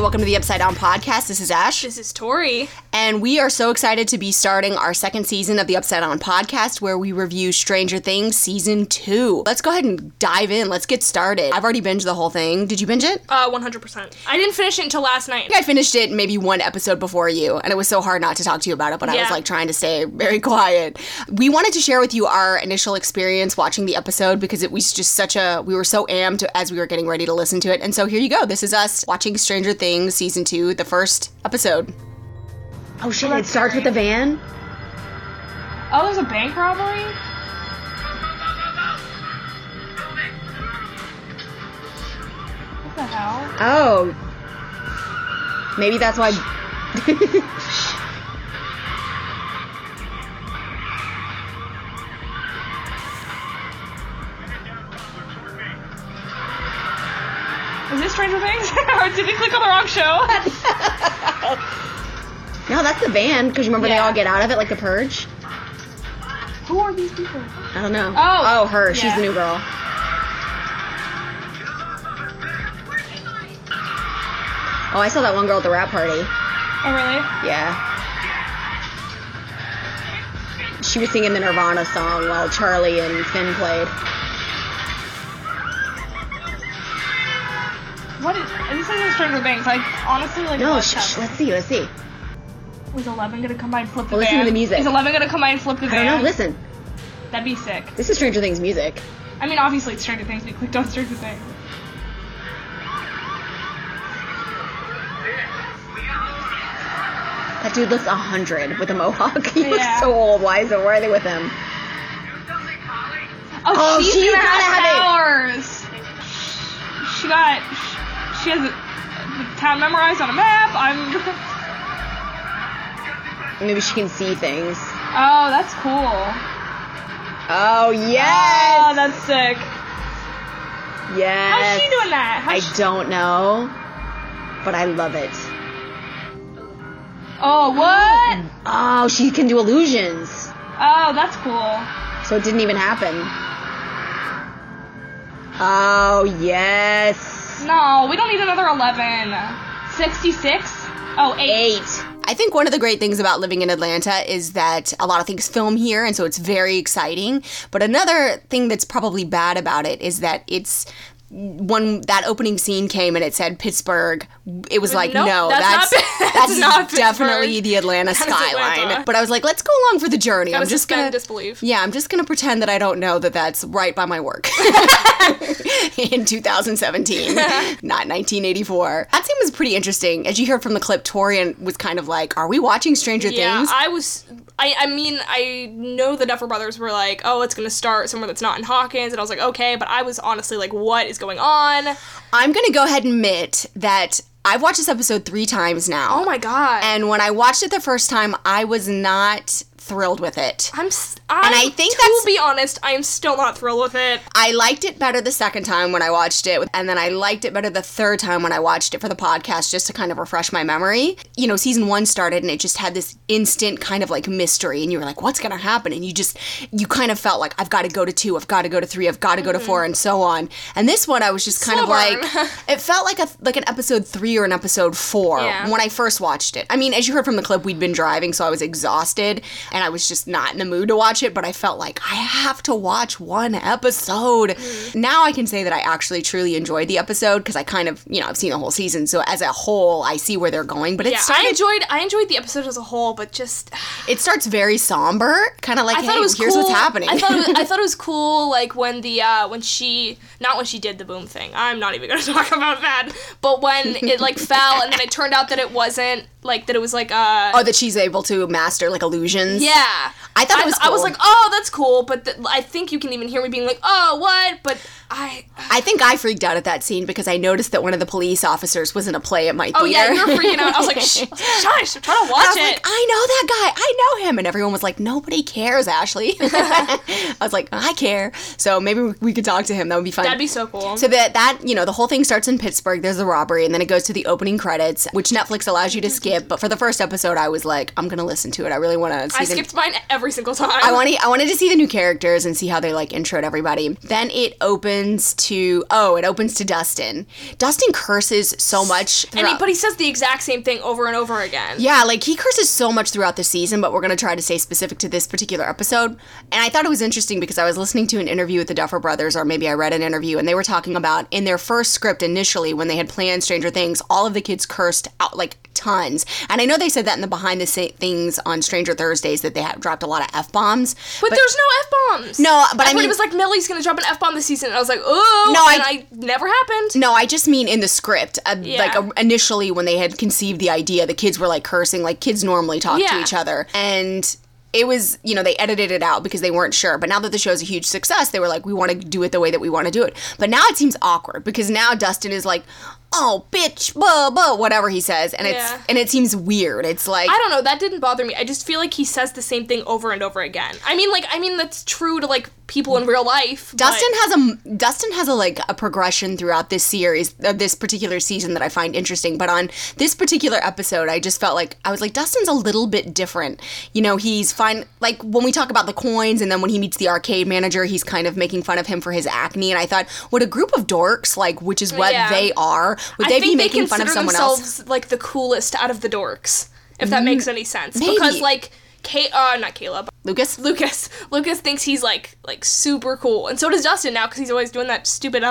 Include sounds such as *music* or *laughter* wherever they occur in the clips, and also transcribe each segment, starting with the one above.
Welcome to the Upside Down Podcast. This is Ash. This is Tori. And we are so excited to be starting our second season of the Upside Down Podcast where we review Stranger Things Season 2. Let's go ahead and dive in. Let's get started. I've already binged the whole thing. Did you binge it? Uh, 100%. I didn't finish it until last night. I finished it maybe one episode before you, and it was so hard not to talk to you about it, but I was like trying to stay very quiet. We wanted to share with you our initial experience watching the episode because it was just such a, we were so amped as we were getting ready to listen to it. And so here you go. This is us watching Stranger Things Season 2, the first episode. Oh shit, it starts with a van? Oh, there's a bank robbery? What the hell? Oh. Maybe that's why. *laughs* Things? *laughs* did we click on the wrong show? no, that's the van because remember they all get out of it like the purge? Who are these people? I don't know. Oh. Oh, her. She's the new girl. Oh, I saw that one girl at the rap party. Oh, really? Yeah. She was singing the Nirvana song while Charlie and Finn played. Stranger Things. I honestly like. No, sh- sh- let's see, let's see. Is Eleven gonna come by and flip the Well, listen van? to the music. Is Eleven gonna come by and flip the I don't know, listen. That'd be sick. This is Stranger Things music. I mean, obviously it's Stranger Things. We clicked on Stranger Things. That dude looks a hundred with a mohawk. *laughs* He looks so old. Why is it? Why are they with him? Oh, Oh, she's, she's gonna have have powers. She got. She has the town memorized on a map. I'm. *laughs* Maybe she can see things. Oh, that's cool. Oh yes. Oh, that's sick. yes. How's she doing that? I she- don't know, but I love it. oh, what? Oh, she can do illusions, Oh, that's cool. so it didn't even happen. Oh yes, No, we don't need another 11. 66? Oh, 8. eight. I think one of the great things about living in Atlanta is that a lot of things film here, and so it's very exciting. But another thing that's probably bad about it is that it's when that opening scene came and it said Pittsburgh, it was like, Nope, no, that's that's not- that's, not definitely the Atlanta That skyline. Atlanta. But I was like, let's go along for the journey. I'm just gonna disbelief. Yeah, I'm just gonna pretend that I don't know that that's right by my work *laughs* *laughs* in 2017, *laughs* not 1984. That scene was pretty interesting. As you heard from the clip, Torian was kind of like, "Are we watching Stranger Yeah, Things?" I was. I, I mean, I know the Duffer Brothers were like, oh, it's gonna start somewhere that's not in Hawkins, and I was like, okay, but I was honestly like, what is going on? I'm gonna go ahead and admit that I've watched this episode three times now. Oh my god. And when I watched it the first time, I was not thrilled with it. I'm. I'm And I think to be honest, I am still not thrilled with it. I liked it better the second time when I watched it, and then I liked it better the third time when I watched it for the podcast just to kind of refresh my memory. You know, season one started and it just had this instant kind of like mystery, and you were like, what's gonna happen? And you just, you kind of felt like, I've got to go to two, I've got to go to three, I've got to go to four, mm-hmm. and so on. And this one, I was just kind Slow of burn. like, *laughs* it felt like a like an episode three or an episode four Yeah. when I first watched it. I mean, as you heard from the clip, we'd been driving, so I was exhausted and I was just not in the mood to watch it, but I felt like I have to watch one episode. Now I can say that I actually truly enjoyed the episode because I kind of, you know, I've seen the whole season, so as a whole, I see where they're going. But it Yeah, I enjoyed. I enjoyed the episode as a whole, but just it starts very somber, kind of like, I hey, thought it was here's cool. what's happening. I thought it was, I *laughs* thought it was cool, like when the uh, when she not when she did the boom thing. I'm not even gonna *laughs* talk about that. But when it like fell and then it turned out that it wasn't like that it was like uh oh, that she's able to master like illusions. yeah. I thought it was I was like, oh, that's cool, but th- I think you can even hear me being like, oh, what? But I. I think I freaked out at that scene because I noticed that one of the police officers was in a play at my theater. Oh yeah, you were freaking out. I was like, *laughs* Shh, shush, I'm trying to watch I it. like, I know that guy. I know him. And everyone was like, nobody cares, Ashley. *laughs* I was like, I care. So maybe we- could talk to him. That would be fun. That'd be so cool. so that that you know the whole thing starts in Pittsburgh. There's a robbery, and then it goes to the opening credits, which Netflix allows you to skip. But for the first episode, I was like, I'm gonna listen to it. I really want to. I the- skipped mine every single time. I wanted I wanted to see the new characters and see how they like introed everybody. Then it opens opens to oh, it opens to Dustin. Dustin curses so much. And he, but he says the exact same thing over and over again. yeah, like he curses so much throughout the season, but we're going to try to stay specific to this particular episode. And I thought it was interesting because I was listening to an interview with the Duffer Brothers, or maybe I read an interview, and they were talking about in their first script initially, when they had planned Stranger Things, all of the kids cursed out like tons. And I know they said that in the behind the things on Stranger Thursdays that they had dropped a lot of F bombs. But, there's no f bombs. No, but I I mean, it was like Millie's gonna drop an f bomb this season, and I was like, oh, No, I- and I, never happened. No, I just mean in the script. Uh, Yeah. Like uh, initially, when they had conceived the idea, the kids were like cursing, like kids normally talk to each other, and it was you know they edited it out because they weren't sure. But now that the show's a huge success, they were like, we want to do it the way that we want to do it. But now it seems awkward because now Dustin is like, oh bitch, blah blah, whatever he says, and it's and it seems weird. It's like I don't know. That didn't bother me. I just feel like he says the same thing over and over again. I mean, like, I mean that's true to like people in real life. Dustin but- has a Dustin has a like a progression throughout this series, uh, this particular season that I find interesting. But on this particular episode, I just felt like I was like Dustin's a little bit different. You know, he's fine. Like when we talk about the coins, and then when he meets the arcade manager, he's kind of making fun of him for his acne. And I thought, would a group of dorks like, which is what Yeah. they are, would I they be making they fun of someone else? Mm, like the coolest out of the dorks, if that makes any sense. maybe. Because like, Kate, uh, not Caleb, Lucas, Lucas. Lucas thinks he's like like super cool, and so does Dustin now because he's always doing that stupid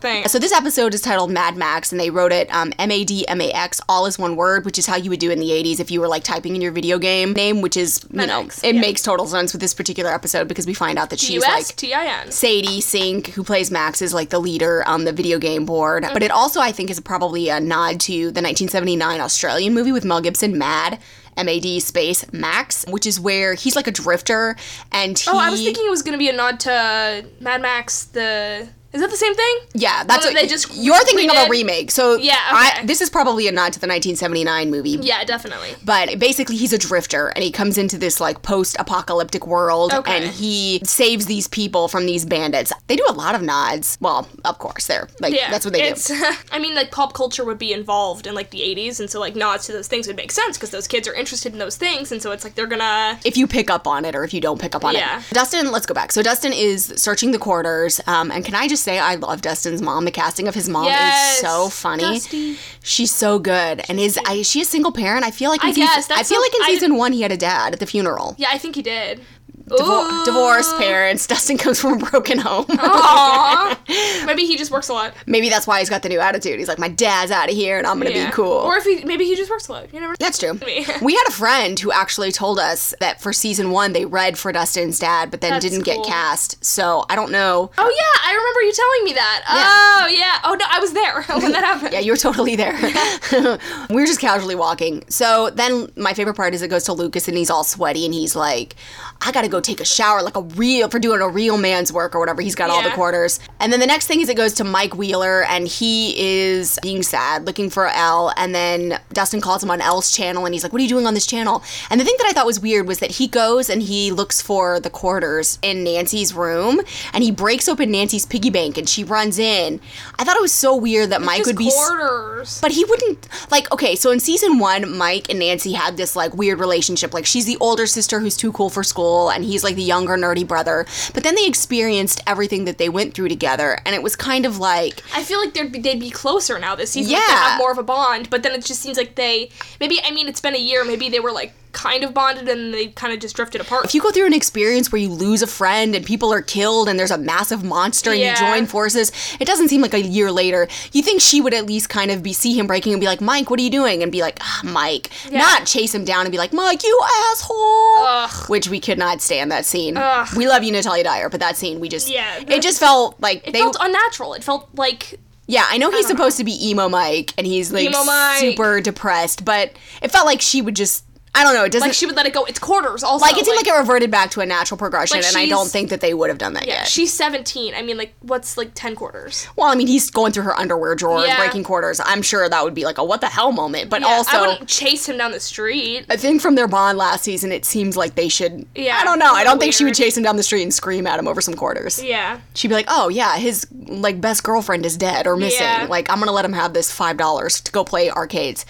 thing. So this episode is titled Mad Max, and they wrote it um, M A D M A X, all is one word, which is how you would do in the '80s if you were like typing in your video game name, which is you Mad know Max, it yeah. makes total sense with this particular episode because we find out that she's like S T I N. Sadie Sink, who plays Max, is like the leader on the video game board. But it also, I think, is probably a nod to the 1979 Australian movie with Mel Gibson, Mad. M A D space Max, which is where he's like a drifter, and he. Oh, I was thinking it was gonna be a nod to Mad Max. The is that the same thing? Yeah, that's that what they just you're thinking of a remake. So Yeah, I, this is probably a nod to the 1979 movie. Yeah, definitely. But basically, he's a drifter, and he comes into this like post-apocalyptic world, Okay. and he saves these people from these bandits. They do a lot of nods. Well, of course, they're like Yeah, that's what they do. *laughs* I mean, like pop culture would be involved in like the '80s, and so like nods to those things would make sense because those kids are interested in those things, and so it's like they're gonna. If you pick up on it, or if you don't pick up on Yeah. it, Dustin. Let's go back. So Dustin is searching the quarters, um, and can I just say I love Dustin's mom. The casting of his mom Yes, is so funny. Dusty. She's so good, and is I, she a single parent? I feel like in I season, guess, I feel so- like in I- season one he had a dad at the funeral. Yeah, I think he did. Divor- divorced parents. *laughs* Dustin comes from a broken home. *laughs* Maybe he just works a lot. Maybe that's why he's got the new attitude. He's like, my dad's out of here, and I'm gonna Yeah. be cool. Or if he maybe he just works a lot. You never. That's true. *laughs* We had a friend who actually told us that for season one they read for Dustin's dad, but then That's didn't get cast. So I don't know. Oh yeah, I remember you telling me that. Oh yeah. Oh no, I was there when that happened. Yeah, you were totally there. we were just casually walking. So then my favorite part is it goes to Lucas and he's all sweaty and he's like, I gotta go take a shower like a real, for doing a real man's work or whatever. He's got all the quarters. And then the next thing is it goes to Mike Wheeler and he is being sad, looking for El. And then Dustin calls him on El's channel and he's like, What are you doing on this channel? And the thing that I thought was weird was that he goes and he looks for the quarters in Nancy's room and he breaks open Nancy's piggy bank and she runs in. I thought it was so weird that Mike Just would be. quarters. but he wouldn't like okay, so in season 1 Mike and Nancy had this like weird relationship. Like she's the older sister who's too cool for school and he's like the younger nerdy brother. But then they experienced everything that they went through together and it was kind of like I feel like they'd be, they'd be closer now this season. Yeah. Like, they have more of a bond, but then it just seems like they maybe I mean it's been a year, maybe they were like kind of bonded and they kind of just drifted apart. if you go through an experience where you lose a friend and people are killed and there's a massive monster and Yeah. you join forces, it doesn't seem like a year later. You think she would at least kind of be see him breaking and be like, Mike, what are you doing? And be like, ah, Mike. Yeah. Not chase him down and be like, Mike, you asshole. Ugh. Which we could not stand that scene. Ugh. We love you, Natalia Dyer, but that scene we just Yeah, It just felt like it they felt unnatural. It felt like Yeah, I know he's know. supposed to be emo Mike and he's like super depressed, but it felt like she would just I don't know, it doesn't like she would let it go. It's quarters also. like it seemed like, it reverted back to a natural progression, Like and I don't think that they would have done that yeah, yet. she's 17. I mean, like what's like 10 quarters? well, I mean, he's going through her underwear drawer and breaking quarters. I'm sure that would be like a what the hell moment. But Yeah, also, I wouldn't chase him down the street. I think from their bond last season, it seems like they should. Yeah, I don't know. I don't little think she would chase him down the street and scream at him over some quarters. Yeah. She'd be like, "Oh yeah, his like best girlfriend is dead or missing. Yeah. Like I'm gonna let him have this five dollars to go play arcades."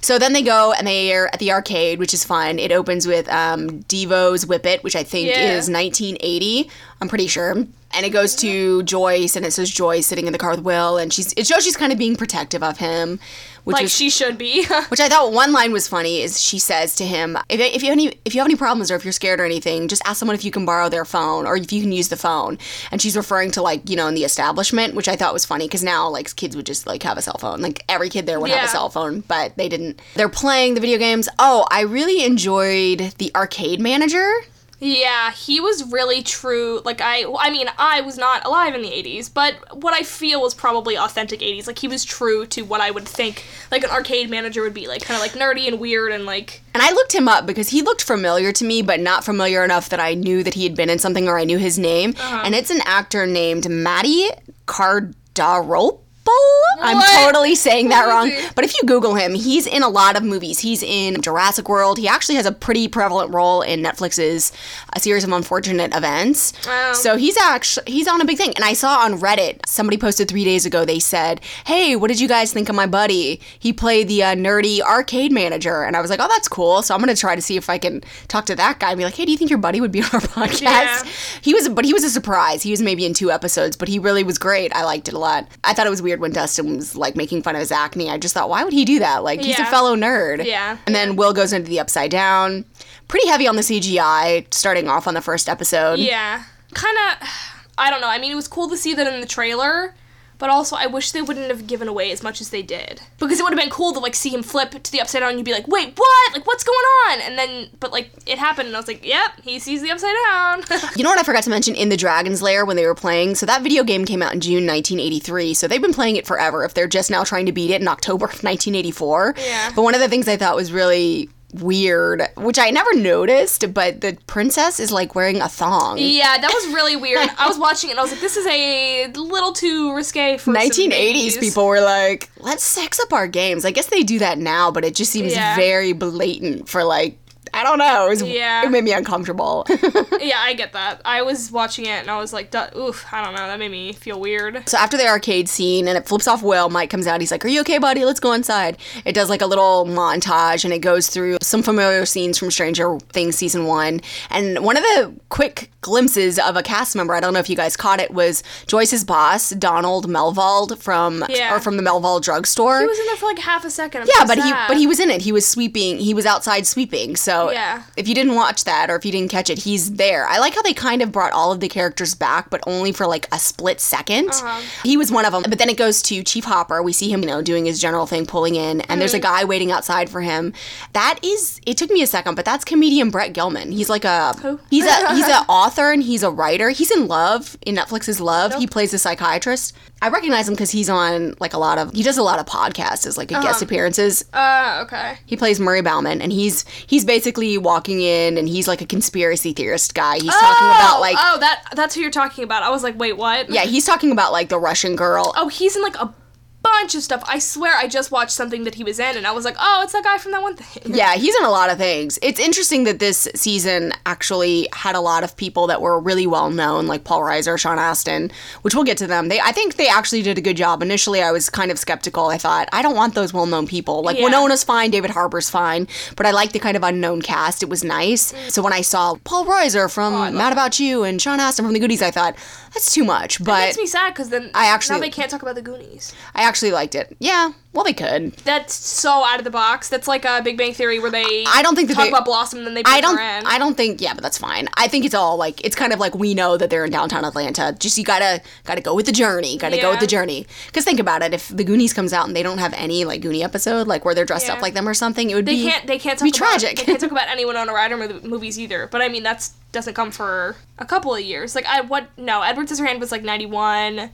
So then they go and they are at the arcade, which is fun. It opens with um, Devo's Whip It, which I think Yeah. is 1980. I'm pretty sure. And it goes to Joyce, and it says Joyce sitting in the car with Will, and she's it shows she's kind of being protective of him, which like was she should be. *laughs* *laughs* which I thought one line was funny is she says to him, if, if you have any if you have any problems or if you're scared or anything, just ask someone if you can borrow their phone or if you can use the phone. And she's referring to like you know in the establishment, which I thought was funny because now like kids would just like have a cell phone, like every kid there would have a cell phone, but they didn't. They're playing the video games. Oh, I really enjoyed the arcade manager. Yeah, he was really true. Like I, I mean, I was not alive in the '80s, but what I feel was probably authentic '80s. Like he was true to what I would think like an arcade manager would be, like kind of like nerdy and weird and like And I looked him up because he looked familiar to me, but not familiar enough that I knew that he had been in something or I knew his name. Uh-huh. And it's an actor named Matty Cardarople. I'm What? totally saying that wrong. But if you Google him, he's in a lot of movies. He's in Jurassic World. He actually has a pretty prevalent role in Netflix's A Series of Unfortunate Events. Wow. So he's actually he's on a big thing. And I saw on Reddit somebody posted three days ago. They said, "Hey, what did you guys think of my buddy? He played the uh, nerdy arcade manager." And I was like, "Oh, that's cool." So I'm gonna try to see if I can talk to that guy and be like, "Hey, do you think your buddy would be on our *laughs* podcast?" Yeah. He was, but he was a surprise. He was maybe in two episodes, but he really was great. I liked it a lot. I thought it was weird when Dustin was like making fun of his acne. I just thought, why would he do that? Like he's a fellow nerd. Yeah. And then Will goes into the upside down. Pretty heavy on the CGI, starting off on the first episode. yeah, kind of. I don't know. I mean, it was cool to see that in the trailer. But also, I wish they wouldn't have given away as much as they did. Because it would have been cool to, like, see him flip to the upside down and you'd be like, wait, what? Like, what's going on? And then, but, like, it happened and I was like, yep, he sees the upside down. *laughs* You know what I forgot to mention in the Dragon's Lair when they were playing? So that video game came out in June 1983. So they've been playing it forever if they're just now trying to beat it in October of 1984. Yeah. But one of the things I thought was really weird, which I never noticed, but the princess is like wearing a thong. yeah, that was really weird. I was watching it and I was like, this is a little too risque for 1980s people were like, let's sex up our games. I guess they do that now, but it just seems Yeah. very blatant for like, I don't know. It, was, Yeah. it made me uncomfortable. *laughs* Yeah, I get that. I was watching it and I was like, oof, I don't know, that made me feel weird. So after the arcade scene and it flips off Will, Mike comes out. He's like, Are you okay, buddy? Let's go inside. It does like a little montage and it goes through some familiar scenes from Stranger Things season one. And one of the quick glimpses of a cast member, I don't know if you guys caught it, was Joyce's boss, Donald Melvald from Yeah. or from the Melvald drugstore. He was in there for like half a second. I'm yeah, so but he but he was in it. He was sweeping. He was outside sweeping. So Yeah. if you didn't watch that or if you didn't catch it, he's there. I like how they kind of brought all of the characters back, but only for like a split 2nd Uh-huh. He was one of them. But then it goes to Chief Hopper. We see him, you know, doing his general thing, pulling in, and there's a Mm-hmm. guy waiting outside for him. That is. It took me a second, but that's comedian Brett Gelman. He's like a Who? he's a *laughs* he's an author and he's a writer. He's in Love in Netflix's Love. He plays a psychiatrist. I recognize him because he's on like a lot of he does a lot of podcasts as like a Uh-huh. guest appearances. Uh, okay. He plays Murray Bauman, and he's he's basically walking in, and he's like a conspiracy theorist guy. He's talking about oh, like oh, that that's who you're talking about. I was like, wait, what? yeah, he's talking about like the Russian girl. Oh, he's in like a bunch of stuff. I swear, I just watched something that he was in, and I was like, oh, it's that guy from that one thing. *laughs* Yeah, he's in a lot of things. It's interesting that this season actually had a lot of people that were really well known, like Paul Reiser, Sean Astin, which we'll get to them. They, I think they actually did a good job. Initially, I was kind of skeptical. I thought I don't want those well known people. Like Yeah. Winona's fine, David Harbour's fine, but I like the kind of unknown cast. It was nice. So when I saw Paul Reiser from Mm. Oh, Mad About You and Sean Astin from The Goonies, I thought that's too much. But It makes me sad because then I actually- now they can't talk about the Goonies. I actually liked it. Yeah, well they could. That's so out of the box. That's like a Big Bang Theory where they I don't think that talk they- about Blossom and then they bring I don't. her in. I don't think. Yeah, but that's fine. I think it's all like it's kind of like we know that they're in downtown Atlanta. Just you gotta gotta go with the journey. Gotta go with the journey. Because think about it. If the Goonies comes out and they don't have any like Goonie episode, like where they're dressed up like them or something, it would they be can't. They can't talk be about, tragic. They can't talk about anyone on a Ryder mo- movies either. But I mean, that's doesn't come for a couple of years. Like I what? No, Edward Scissorhand was like ninety one.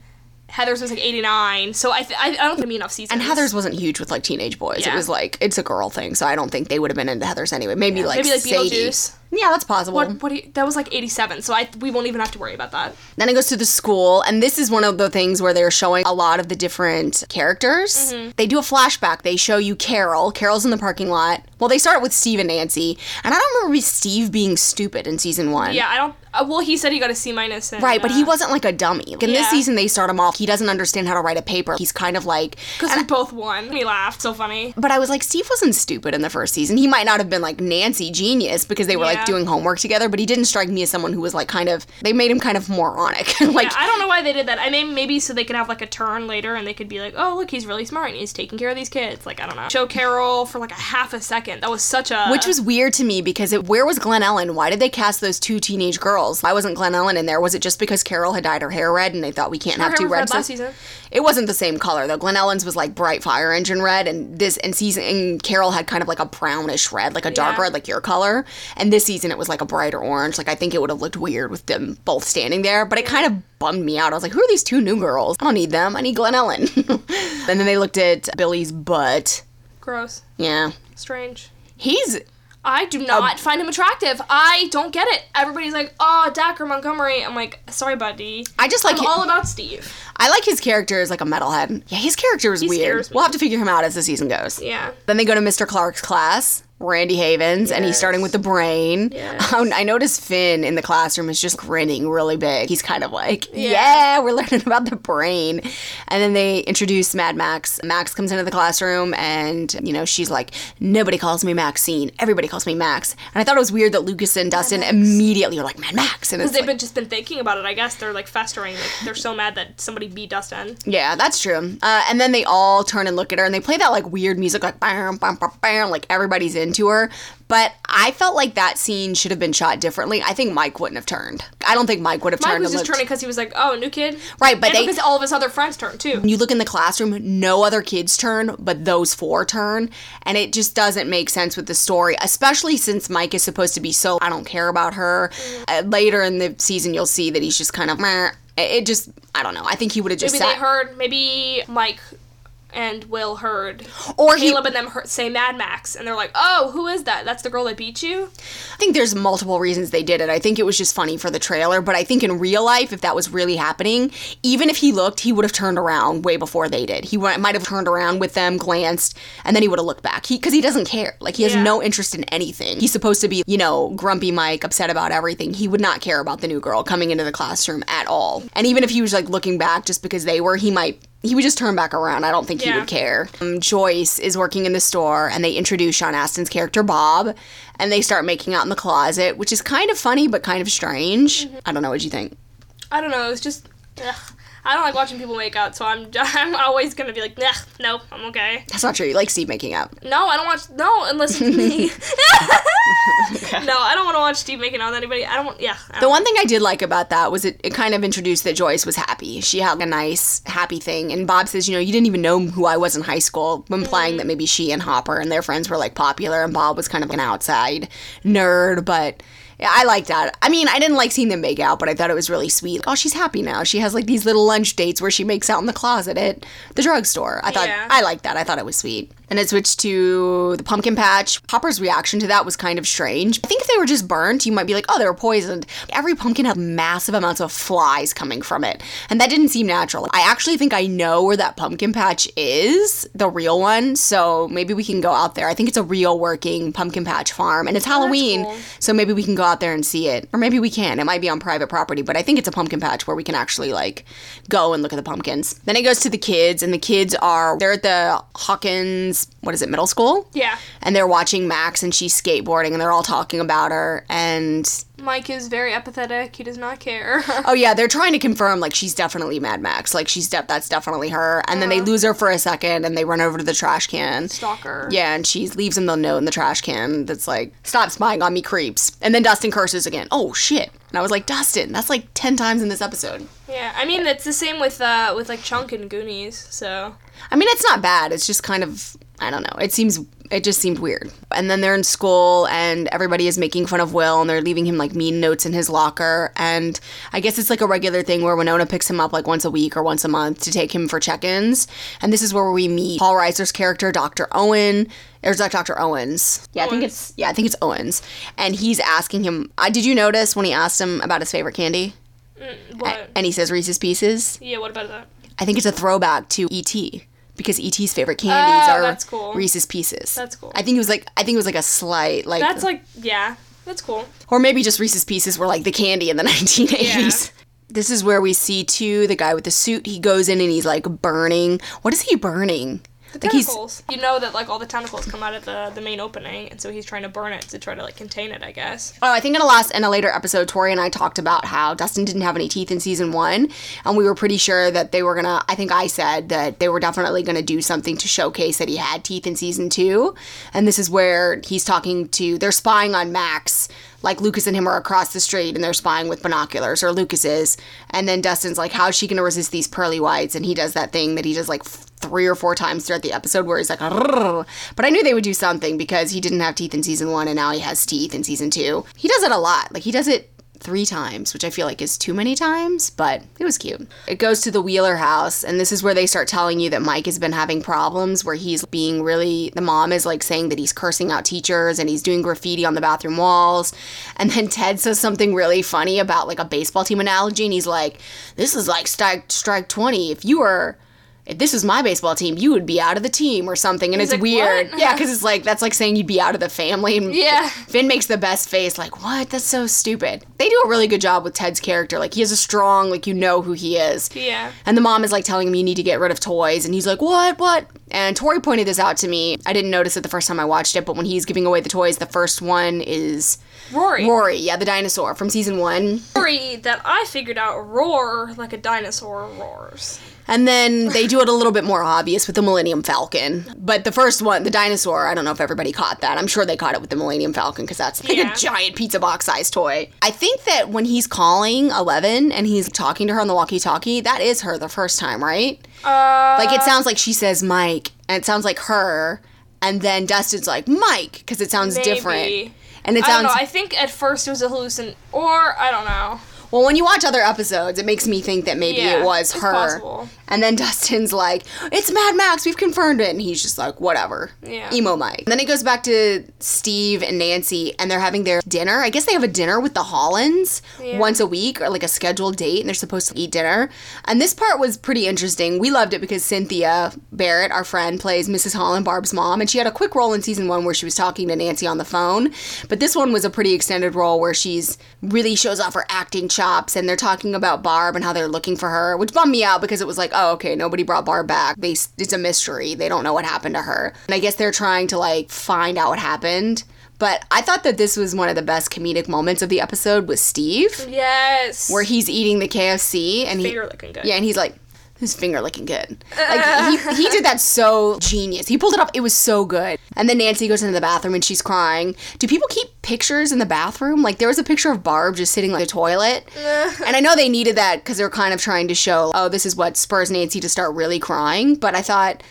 Heather's was like eighty nine. So I th- I, I don't think it'd be enough seasons. and Heather's wasn't huge with like teenage boys. It was like it's a girl thing, so I don't think they would have been into Heather's anyway. Maybe like maybe like Sadie. Beetlejuice. Yeah, that's possible. What? What? You, that was like eighty seven. So I we won't even have to worry about that. Then it goes to the school, and this is one of the things where they're showing a lot of the different characters. Mm-hmm. They do a flashback. They show you Carol. Carol's in the parking lot Well, they start with Steve and Nancy, and I don't remember Steve being stupid in season one. Yeah, I don't. Uh, well, he said he got a C minus. Right, but he wasn't like a dummy. Like, In this season, they start him off. He doesn't understand how to write a paper. He's kind of like. because we both won. We laughed. So funny. But I was like, Steve wasn't stupid in the first season. He might not have been like Nancy genius because they were like doing homework together, but he didn't strike me as someone who was like kind of. They made him kind of moronic. *laughs* like, Yeah, I don't know why they did that. I mean, maybe so they could have like a turn later, and they could be like, "Oh, look, he's really smart, and he's taking care of these kids." Like, I don't know. Show Carol for like a half a second. That was such a. which was weird to me because it, where was Glen Ellen? Why did they cast those two teenage girls? Why wasn't Glen Ellen in there? Was it just because Carol had dyed her hair red and they thought we can't Her have two red last season. It wasn't the same color though. Glen Ellen's was like bright fire engine red, and this and season and Carol had kind of like a brownish red, like a dark Yeah. red, like your color. And this season it was like a brighter orange. Like I think it would have looked weird with them both standing there, but it kind of bummed me out. I was like, who are these two new girls? I don't need them. I need Glen Ellen. *laughs* and then they looked at Billy's butt. Gross, Yeah, strange. he's I do not find him attractive. I don't get it. Everybody's like, "Oh, Dacre Montgomery." I'm like, "Sorry, buddy." I just like I'm hi- all about Steve. I like his character as like a metalhead. Yeah, his character is weird. We'll have to figure him out as the season goes. Yeah. Then they go to Mr. Clark's class, Randy Havens, and he's starting with the brain. Yes. Um, *laughs* I noticed Finn in the classroom is just grinning really big. He's kind of like, yeah. Yeah. we're *laughs* learning about the brain. And then they introduce Mad Max. Max comes into the classroom and, you know, she's like, nobody calls me Maxine. Everybody calls me Max. And I thought it was weird that Lucas and Dustin immediately were like, Mad Max. And it's Because they've like, been just been thinking about it. I guess they're like festering. Like they're so mad that somebody beat Dustin. Yeah, that's true. Uh, and then they all turn and look at her, and they play that like weird music, like bam, bam, bam, bam, like everybody's into her. But I felt like that scene should have been shot differently. I think Mike wouldn't have turned. I don't think Mike would have Mike turned. was just looked- turning because he was like, "Oh, a new kid." Right, but and they- because all of his other friends turned too. You look in the classroom, no other kids turn, but those four turn, and it just doesn't make sense with the story, especially since Mike is supposed to be so I don't care about her. Uh, later in the season, you'll see that he's just kind of meh. It it just I don't know. I think he would have just Maybe sat. they heard. Maybe Mike and Will heard. Or he- Caleb and them heard, say Mad Max, and they're like, "Oh, who is that? That's the girl that beat you." I think there's multiple reasons they did it. I think it was just funny for the trailer, but I think in real life, if that was really happening, even if he looked, he would have turned around way before they did. He might have turned around with them, glanced, and then he would have looked back. He because he doesn't care. Like he has Yeah. no interest in anything. He's supposed to be, you know, grumpy Mike, upset about everything. He would not care about the new girl coming into the classroom at all. And even if he was like looking back just because they were, he might. He would just turn back around. I don't think he would care. Um, Joyce is working in the store, and they introduce Sean Astin's character Bob, and they start making out in the closet, which is kind of funny but kind of strange. I don't know what you think. I don't know. It's just. Ugh. I don't like watching people make out, so I'm *laughs* I'm always gonna be like, nah, no, I'm okay. That's not true. You like Steve making out. No, I don't watch. No, unless it's me. *laughs* *laughs* no, I don't want to watch Steve making out with anybody. I don't want. Yeah. I The don't- one thing I did like about that was it, it kind of introduced that Joyce was happy. She had a nice, happy thing. And Bob says, you know, you didn't even know who I was in high school, implying that mm-hmm. maybe she and Hopper and their friends were like popular, and Bob was kind of an outside nerd, but. Yeah, I liked that. I mean, I didn't like seeing them make out, but I thought it was really sweet. Oh, she's happy now. She has like these little lunch dates where she makes out in the closet at the drugstore. I thought Yeah. I liked that. I thought it was sweet. And it switched to the pumpkin patch. Hopper's reaction to that was kind of strange. I think if they were just burnt, you might be like, oh, they were poisoned. Every pumpkin had massive amounts of flies coming from it. And that didn't seem natural. I actually think I know where that pumpkin patch is, the real one. So maybe we can go out there. I think it's a real working pumpkin patch farm. And it's oh, Halloween. cool. So maybe we can go out there and see it. Or maybe we can. It might be on private property, but I think it's a pumpkin patch where we can actually like go and look at the pumpkins. Then it goes to the kids, and the kids are they're at the Hawkins, what is it, middle school? Yeah. And they're watching Max and she's skateboarding and they're all talking about her and Mike is very apathetic. He does not care. *laughs* oh yeah, they're trying to confirm like she's definitely Mad Max. Like she's de- that's definitely her. And then they lose her for a second and they run over to the trash can. Stalker. Yeah, and she leaves him the note in the trash can that's like, stop spying on me, creeps. And then Dustin curses again. Oh, shit. And I was like, Dustin, that's like 10 times in this episode. Yeah. I mean, it's the same with uh with like Chunk and Goonies. So I mean, it's not bad. It's just kind of, I don't know. It seems, it just seemed weird. And then they're in school and everybody is making fun of Will and they're leaving him like mean notes in his locker. And I guess it's like a regular thing where Winona picks him up like once a week or once a month to take him for check ins. And this is where we meet Paul Reiser's character, Dr. Owen. There's like Dr. Owens. Yeah, I think it's yeah, I think it's Owens. And he's asking him. Uh, did you notice when he asked him about his favorite candy? what? And he says Reese's Pieces. yeah. What about that? I think it's a throwback to E.T. because ET's favorite oh, candies Oh, are cool. Reese's Pieces. That's cool. I think it was like I think it was like a slight like That's like yeah, that's cool. or maybe just Reese's Pieces were like the candy in the *laughs* 1980s. This is where we see too the guy with the suit. He goes in and he's like burning. What is he burning? The like tentacles. You know that like all the tentacles come out of the the main opening, and so he's trying to burn it to try to like contain it. I guess. Oh, I think in a last in a later episode, Tori and I talked about how Dustin didn't have any teeth in season one, and we were pretty sure that they were gonna. I think I said that they were definitely gonna do something to showcase that he had teeth in season two, and this is where he's talking to. They're spying on Max. Like Lucas and him are across the street and they're spying with binoculars, or Lucas is. And then Dustin's like, How's she gonna resist these pearly whites? And he does that thing that he does like three or four times throughout the episode where he's like, but I knew they would do something because he didn't have teeth in season one and now he has teeth in season two. He does it a lot. Like he does it three times, which I feel like is too many times, but it was cute. It goes to the Wheeler house, and this is where they start telling you that Mike has been having problems where he's being really, the mom is like saying that he's cursing out teachers and he's doing graffiti on the bathroom walls. And then Ted says something really funny about like a baseball team analogy, and he's like, This is like strike, strike 20. If you were if this was my baseball team, you would be out of the team or something. And He's it's like, weird. "What?" Yeah, because it's like, that's like saying you'd be out of the family. And Yeah. Finn makes the best face, like, what? That's so stupid. They do a really good job with Ted's character. Like, he has a strong, like, you know who he is. Yeah. And the mom is like telling him you need to get rid of toys. And he's like, what? What? And Tori pointed this out to me. I didn't notice it the first time I watched it, but when he's giving away the toys, the first one is Rory. Rory. Yeah, the dinosaur from season one. Rory that I figured out roar like a dinosaur roars. And then they do it a little bit more obvious with the Millennium Falcon. But the first one, the dinosaur, I don't know if everybody caught that. I'm sure they caught it with the Millennium Falcon because that's like Yeah. a giant pizza box sized toy. I think that when he's calling Eleven and he's talking to her on the walkie talkie, that is her the first time, right? Uh, Like it sounds like she says Mike and it sounds like her. And then Dustin's like Mike because it sounds different. And it I don't sounds know. I think at first it was a hallucin, or I don't know. Well, when you watch other episodes, it makes me think that maybe Yeah, it was her. possible. And then *laughs* Dustin's like, "It's Mad Max. We've confirmed it." And he's just like, "Whatever." Yeah. Emo Mike. And then it goes back to Steve and Nancy, and they're having their dinner. I guess they have a dinner with the Hollands Yeah. once a week, or like a scheduled date, and they're supposed to eat dinner. And this part was pretty interesting. We loved it because Cynthia Barrett, our friend, plays Mrs. Holland, Barb's mom, and she had a quick role in season one where she was talking to Nancy on the phone. But this one was a pretty extended role where she's really shows off her acting chops, and they're talking about Barb and how they're looking for her, which bummed me out because it was like, oh, okay, nobody brought Barb back. They, it's a mystery. They don't know what happened to her. And I guess they're trying to like find out what happened. But I thought that this was one of the best comedic moments of the episode with Steve, Yes. where he's eating the KFC and he finger looking good. yeah, and he's like, his finger looking good. Like he, he did that so genius. He pulled it off. It was so good. And then Nancy goes into the bathroom and she's crying. Do people keep pictures in the bathroom? Like there was a picture of Barb just sitting on the toilet. *laughs* and I know they needed that because they're kind of trying to show, oh, this is what spurs Nancy to start really crying. But I thought,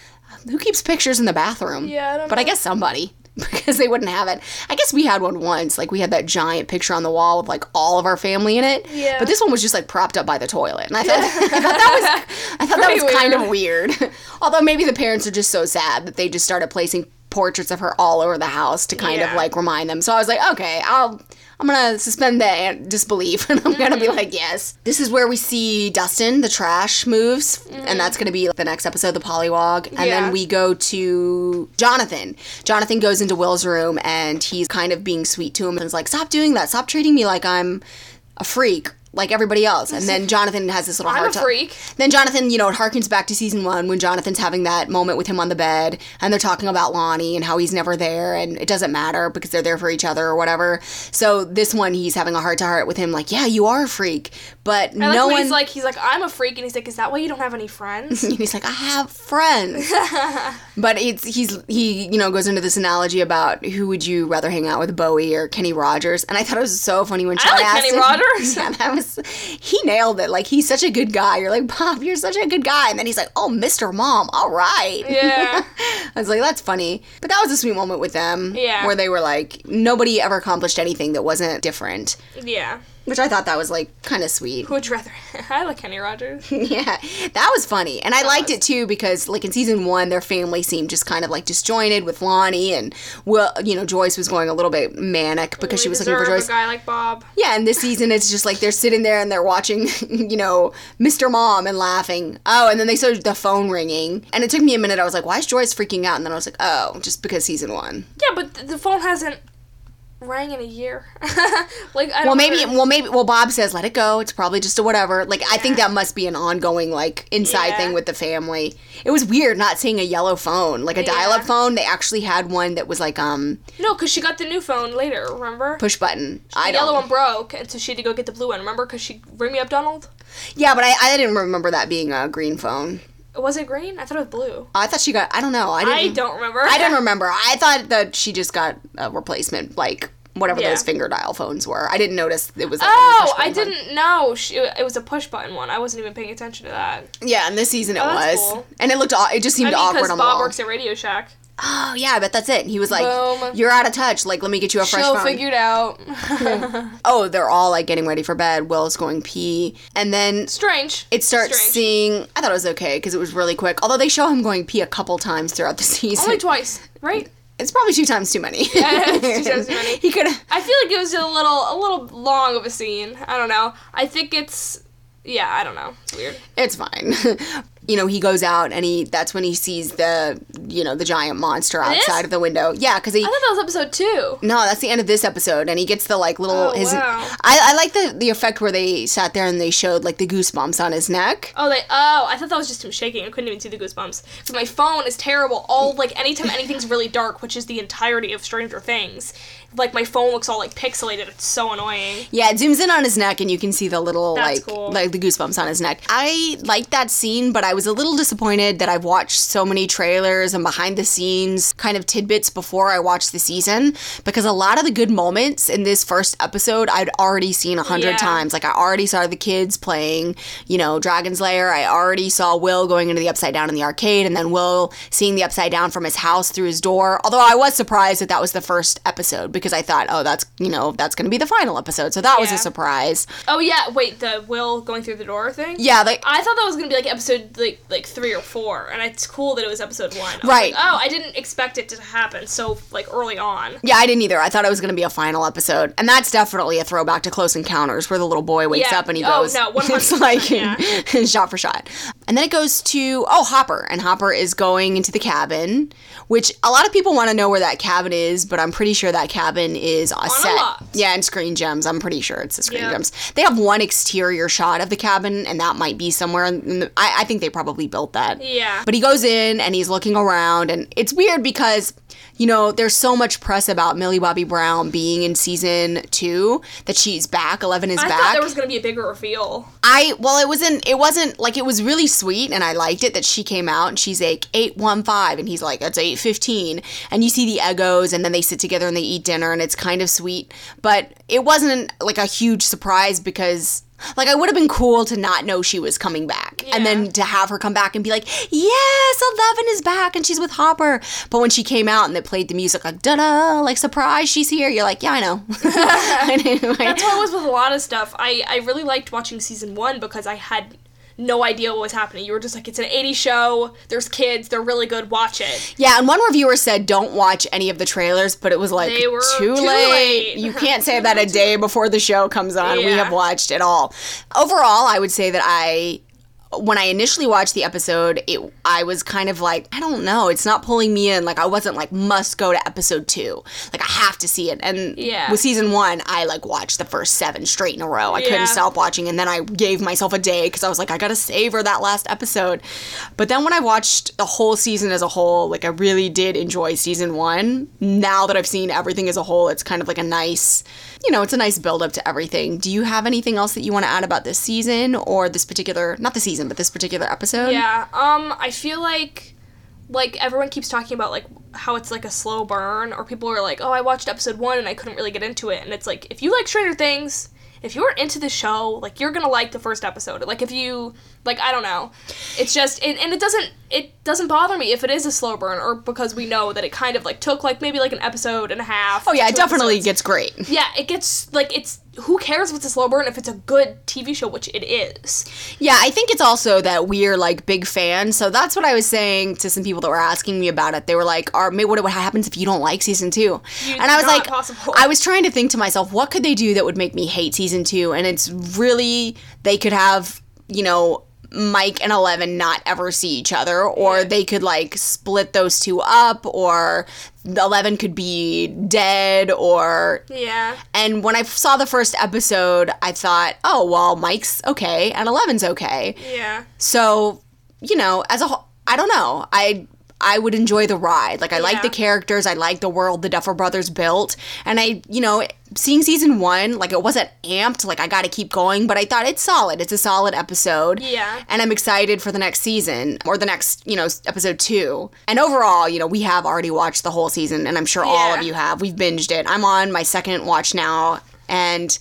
who keeps pictures in the bathroom? Yeah, I don't But I guess somebody. *laughs* Because they wouldn't have it. I guess we had one once. Like we had that giant picture on the wall with like all of our family in it. Yeah. But this one was just like propped up by the toilet, and I thought, *laughs* I thought that was I thought that Pretty was kind of weird. *laughs* Although maybe the parents are just so sad that they just started placing portraits of her all over the house to kind of like remind them. So I was like, okay, I'll I'm gonna suspend the disbelief, *laughs* and I'm gonna be Mm-hmm. like, yes. This is where we see Dustin, the trash moves, and that's gonna be the next episode, the polywog, and Mm-hmm. Yeah. then we go to Jonathan. Jonathan goes into Will's room, and he's kind of being sweet to him, and is like, stop doing that, stop treating me like I'm a freak. Like everybody else, and then *laughs* Jonathan has this little I'm hard a freak. Then Jonathan, you know, it harkens back to season one when Jonathan's having that moment with him on the bed and they're talking about Lonnie and how he's never there and it doesn't matter because they're there for each other or whatever. So this one, he's having a heart to heart with him, like, yeah, you are a freak, but I like no when one. he's like, he's like, I'm a freak, and he's like, is that why you don't have any friends? *laughs* and he's like, I have friends. *laughs* but it's he's he you know goes into this analogy about who would you rather hang out with, Bowie or Kenny Rogers? And I thought it was so funny when Chad like asked Kenny him- Rogers. Yeah, that was he nailed it. Like he's such a good guy. You're like Bob, you're such a good guy. And then he's like, Oh, Mr. Mom, all right. yeah. *laughs* I was like, that's funny. But that was a sweet moment with them. Yeah. Where they were like, nobody ever accomplished anything that wasn't different. Yeah. Which I thought that was like kind of sweet. Who would you rather? *laughs* I like Kenny Rogers. *laughs* yeah, that was funny, and I liked was. it too because like in season one, their family seemed just kind of like disjointed with Lonnie, and well, you know, Joyce was going a little bit manic because she was looking for Joyce. A guy like Bob. Yeah, and this season it's just like they're sitting there and they're watching, *laughs* you know, Mr. Mom and laughing. Oh, and then they saw the phone ringing, and it took me a minute. I was like, why is Joyce freaking out? And then I was like, oh, just because season one. Yeah, but the phone hasn't rang in a year. *laughs* like I don't Well, maybe. Well, maybe. Well, Bob says, "Let it go. It's probably just a whatever." Like, I think that must be an ongoing, like, inside Yeah. thing with the family. It was weird not seeing a yellow phone, like a Yeah. dial-up phone. They actually had one that was like um No, because she got the new phone later. Remember? push button. the I yellow don't. one broke, and so she had to go get the blue one. Remember? Because she ring me up, Donald. Yeah, but I, I didn't remember that being a green phone. Was it green? I thought it was blue. Oh, I thought she got. I don't know. I didn't. I don't remember. I don't remember. I thought that she just got a replacement, like whatever Yeah. those finger dial phones were. I didn't notice it was. Like Oh, I didn't know. She, it was a push button one. I wasn't even paying attention to that. Yeah, and this season it Oh, was, cool. and it looked. It just I seemed mean, awkward because on the Bob wall. works at Radio Shack. Oh yeah, I bet that's it. He was like, Boom. "You're out of touch. Like, let me get you a fresh Show phone." figured out. *laughs* oh, they're all like getting ready for bed. Will's going pee, and then Strange. it starts Strange. seeing. I thought it was okay because it was really quick. Although they show him going pee a couple times throughout the *laughs* season. Only twice, right? it's probably two times too many. it's two times too *laughs* many. he could. I feel like it was a little a little long of a scene. I don't know. I think it's yeah, I don't know. It's weird. It's fine. You know, he goes out and he. That's when he sees the. You know, the giant monster outside of the window. Yeah, because he. I thought that was episode two. No, that's the end of this episode, and he gets the like little Oh, his. wow. I, I like the the effect where they sat there and they showed like the goosebumps on his neck. Oh, they. Oh, I thought that was just him shaking. I couldn't even see the goosebumps. So my phone is terrible. All like anytime anything's really dark, which is the entirety of Stranger Things, like my phone looks all like pixelated. It's so annoying. Yeah, it zooms in on his neck and you can see the little That's like cool. like the goosebumps on his neck. I like that scene, but I was a little disappointed that I've watched so many trailers and behind the scenes kind of tidbits before I watched the season because a lot of the good moments in this first episode I'd already seen a hundred Yeah. times. Like I already saw the kids playing, you know, Dragon's Lair. I already saw Will going into the upside down in the arcade and then Will seeing the upside down from his house through his door. Although I was surprised that that was the first episode because I thought, oh, that's, you know, that's going to be the final episode. So that was a surprise. Oh yeah, wait, the Will going through the door thing. Yeah, like I thought that was gonna be like episode like like three or four, and it's cool that it was episode one. I Right. like, oh, I didn't expect it to happen so like early on. yeah, I didn't either. I thought it was going to be a final episode, and that's definitely a throwback to Close Encounters, where the little boy wakes Yeah. up and he Oh, goes, no, 100%, *laughs* it's like yeah. *laughs* shot for shot, and then it goes to oh Hopper, and Hopper is going into the cabin, which a lot of people want to know where that cabin is, but I'm pretty sure that cabin is a set. lot. Yeah, and Screen Gems, I'm pretty sure it's the Screen Yeah. Gems. They have one exterior shot of the cabin, and that might be somewhere. In the, I, I think they probably built that. Yeah. But he goes in and he's looking around, and it's weird because, you know, there's so much press about Millie Bobby Brown being in season two that she's back. Eleven is back. I back. thought there was gonna be a bigger reveal. I well, it wasn't. It wasn't like it was really sweet, and I liked it that she came out and she's like eight one five, and he's like it's eight fifteen, and you see the egos and then they sit together and they eat dinner, and it's kind of sweet, but it wasn't like a huge surprise because. Like I would have been cool to not know she was coming back, and then to have her come back and be like, "Yes, Eleven is back, and she's with Hopper." But when she came out and they played the music like "da da," like surprise, she's here. You're like, "Yeah, I know." *laughs* *laughs* I knew. That's how it was with a lot of stuff. I I really liked watching season one because I had no idea what was happening. You were just like, it's an 80s show. There's kids. They're really good. Watch it. Yeah, and one reviewer said don't watch any of the trailers, but it was like too, too late. late. You can't say that a *laughs* day before the show comes on. We have watched it all. Overall, I would say that I when I initially watched the episode, it I was kind of like, I don't know, it's not pulling me in. Like I wasn't like must go to episode 2. Like I have to see it. And Yeah. with season 1, I like watched the first 7 straight in a row. I Yeah. couldn't stop watching and then I gave myself a day cuz I was like I got to savor that last episode. But then when I watched the whole season as a whole, like I really did enjoy season 1. Now that I've seen everything as a whole, it's kind of like a nice, you know, it's a nice build up to everything. Do you have anything else that you want to add about this season or this particular not the season, but this particular episode? Yeah. Um. I feel like, like everyone keeps talking about like how it's like a slow burn, or people are like, oh, I watched episode one and I couldn't really get into it, and it's like if you like Stranger Things. If you're into the show, like you're gonna like the first episode. Like if you Like I don't know. It's just and, and it doesn't it doesn't bother me if it is a slow burn or because we know that it kind of like took like maybe like an episode and a half. Oh yeah, it definitely episodes. gets great. Yeah, it gets like it's who cares if it's a slow burn if it's a good TV show, which it is. Yeah, I think it's also that we're like big fans. So that's what I was saying to some people that were asking me about it. They were like, "Are what what happens if you don't like season two? You- and I was like, possible. I was trying to think to myself, what could they do that would make me hate season two? And it's really they could have you know. Mike and Eleven not ever see each other, or they could like split those two up, or Eleven could be dead, or Yeah. and when I saw the first episode, I thought, oh, well, Mike's okay and Eleven's okay. Yeah. So, you know, as a whole, I don't know. I I would enjoy the ride. Like I like the characters, I like the world the Duffer Brothers built, and I, you know, seeing season 1, like it wasn't amped, like I got to keep going, but I thought it's solid. It's a solid episode. Yeah. And I'm excited for the next season or the next, you know, episode 2. And overall, you know, we have already watched the whole season and I'm sure all of you have. We've binged it. I'm on my second watch now and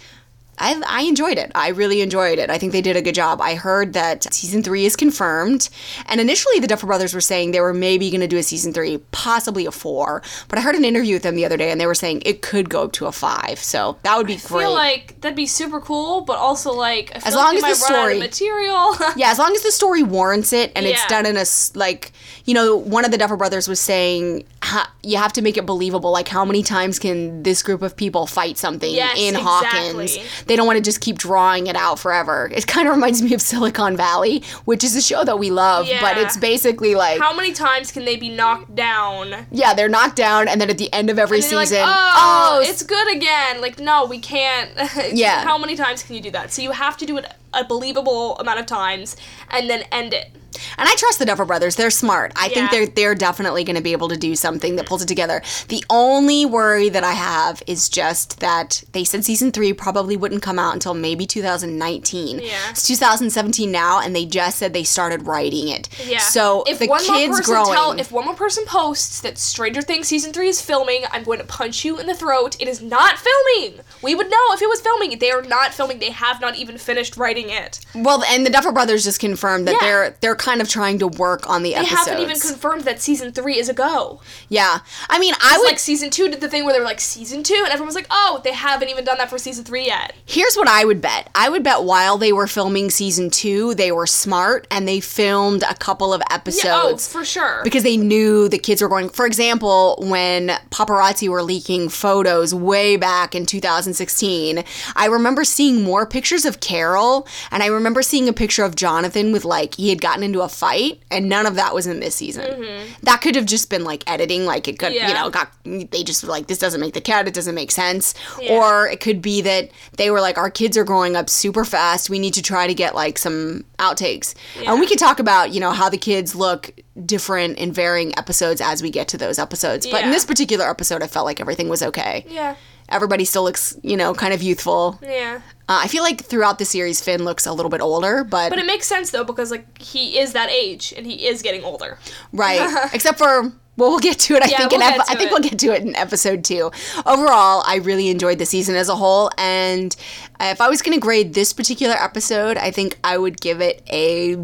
I, I enjoyed it. I really enjoyed it. I think they did a good job. I heard that season three is confirmed. And initially, the Duffer Brothers were saying they were maybe going to do a season three, possibly a four. But I heard an interview with them the other day and they were saying it could go up to a five. So that would be cool. I great. feel like that'd be super cool, but also like I feel As long they as the might run out of story- material. *laughs* yeah, as long as the story warrants it and it's done in a like, you know, one of the Duffer Brothers was saying ha- you have to make it believable. Like, how many times can this group of people fight something Yes, in Hawkins? exactly. They don't want to just keep drawing it out forever. It kind of reminds me of Silicon Valley, which is a show that we love, but it's basically like, How many times can they be knocked down? yeah, they're knocked down, and then at the end of every season, like, oh, oh s- it's good again. Like, no, we can't. *laughs* Yeah. How many times can you do that? So you have to do it a believable amount of times and then end it. And I trust the Duffer Brothers. They're smart. I think they're they're definitely going to be able to do something that pulls it together. The only worry that I have is just that they said season three probably wouldn't come out until maybe 2019. Yeah. It's 2017 now, and they just said they started writing it. Yeah. So if the one more kids person growing. tell, if one more person posts that Stranger Things season three is filming, I'm going to punch you in the throat. It is not filming. We would know if it was filming. They are not filming. They have not even finished writing it. well, and the Duffer Brothers just confirmed that Yeah. they're they're kind of trying to work on the They episodes. haven't even confirmed that season three is a go. yeah. I mean, I would like season two did the thing where they were like season two, and everyone was like, oh, they haven't even done that for season three yet. Here's what I would bet. I would bet while they were filming season two, they were smart and they filmed a couple of episodes. Yeah, oh, for sure. because they knew the kids were going. For example, when paparazzi were leaking photos way back in 2016, I remember seeing more pictures of Carol, and I remember seeing a picture of Jonathan with like he had gotten into a fight, and none of that was in this season. That could have just been like editing, like it could, you Mm-hmm. Know, got they just were like this doesn't make the cut, it doesn't make sense, Yeah. or it could be that they were like our kids are growing up super fast. We need to try to get like some outtakes, and we could talk about you know how the kids look different in varying episodes as we get to those episodes. But in this particular episode, I felt like everything was okay. yeah, Everybody still looks, you know, kind of youthful. yeah. Uh, I feel like throughout the series, Finn looks a little bit older, but, But it makes sense though because like he is that age and he is getting older. right, *laughs* except for. Well, we'll get to it. I Yeah, think. we'll in ep- I think it. we'll get to it in episode two. Overall, I really enjoyed the season as a whole, and if I was going to grade this particular episode, I think I would give it a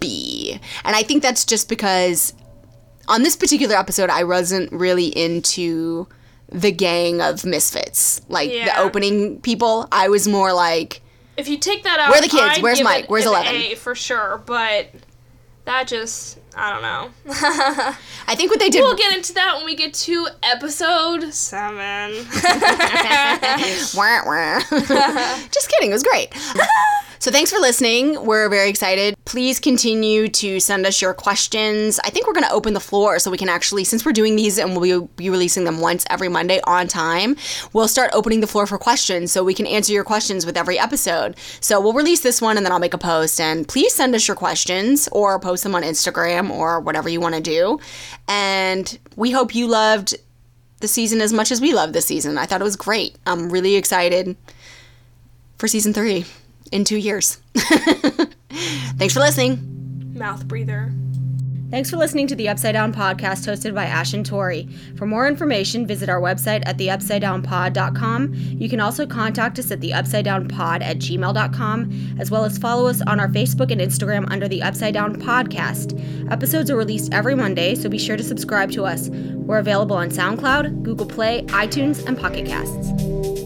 B. And I think that's just because on this particular episode, I wasn't really into the gang of misfits, like the opening people. I was more like, If you take that out, Where are the kids? I'd Where's Mike? Where's 11? A for sure, but that just I don't know. I think what they did. we'll get into that when we get to episode seven. *laughs* *laughs* Just kidding. It was great. *laughs* So thanks for listening. We're very excited. Please continue to send us your questions. I think we're going to open the floor so we can actually, since we're doing these and we'll be releasing them once every Monday on time, we'll start opening the floor for questions so we can answer your questions with every episode. So we'll release this one and then I'll make a post. And please send us your questions or post them on Instagram or whatever you want to do. And we hope you loved the season as much as we love this season. I thought it was great. I'm really excited for season three in two years. *laughs* Thanks for listening. Mouth breather. Thanks for listening to the Upside Down podcast hosted by Ash and Tori. For more information, visit our website at theupsidedownpod.com. You can also contact us at theupsidedownpod at gmail.com, as well as follow us on our Facebook and Instagram under the Upside Down Podcast. Episodes are released every Monday, so be sure to subscribe to us. We're available on SoundCloud, Google Play, iTunes, and Pocket Casts.